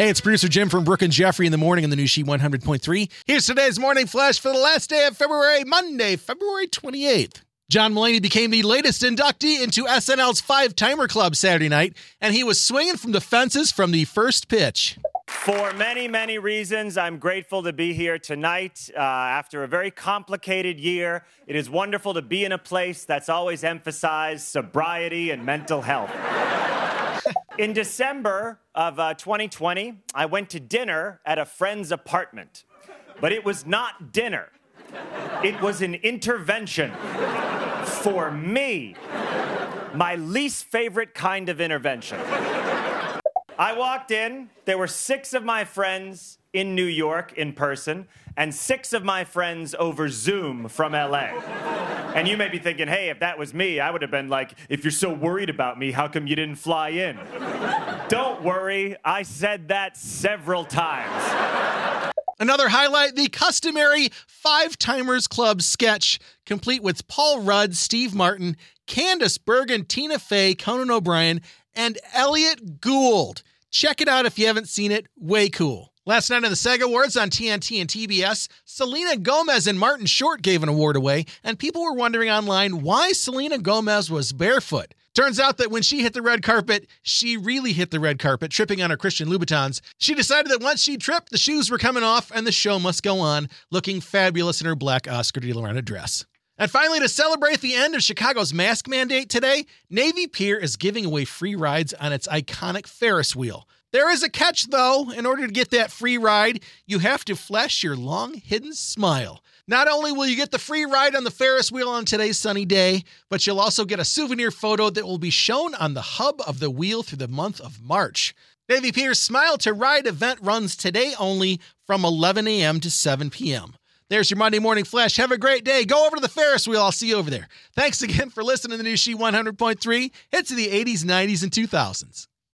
Hey, it's producer Jim from Brooke and Jeffrey in the morning on the new She 100.3. Here's today's morning flash for the last day of February, Monday, February 28th. John Mulaney became the latest inductee into SNL's Five Timer Club Saturday night, and he was swinging from the fences from the first pitch. For many, many reasons, I'm grateful to be here tonight. Uh, after a very complicated year, it is wonderful to be in a place that's always emphasized sobriety and mental health. In December of uh, 2020, I went to dinner at a friend's apartment, but it was not dinner, it was an intervention for me. My least favorite kind of intervention. I walked in, there were six of my friends in New York in person, and six of my friends over Zoom from LA. And you may be thinking, hey, if that was me, I would have been like, if you're so worried about me, how come you didn't fly in? Don't worry, I said that several times. Another highlight the customary Five Timers Club sketch, complete with Paul Rudd, Steve Martin, Candice Bergen, Tina Fey, Conan O'Brien, and Elliott Gould. Check it out if you haven't seen it. Way cool. Last night on the SAG Awards on TNT and TBS, Selena Gomez and Martin Short gave an award away, and people were wondering online why Selena Gomez was barefoot. Turns out that when she hit the red carpet, she really hit the red carpet, tripping on her Christian Louboutins. She decided that once she tripped, the shoes were coming off and the show must go on, looking fabulous in her black Oscar de la Renta dress. And finally, to celebrate the end of Chicago's mask mandate today, Navy Pier is giving away free rides on its iconic Ferris wheel. There is a catch, though. In order to get that free ride, you have to flash your long hidden smile. Not only will you get the free ride on the Ferris wheel on today's sunny day, but you'll also get a souvenir photo that will be shown on the hub of the wheel through the month of March. Navy Pier's Smile to Ride event runs today only from 11 a.m. to 7 p.m. There's your Monday morning flash. Have a great day. Go over to the Ferris wheel. I'll see you over there. Thanks again for listening to the new She 100.3. Hits of the 80s, 90s, and 2000s.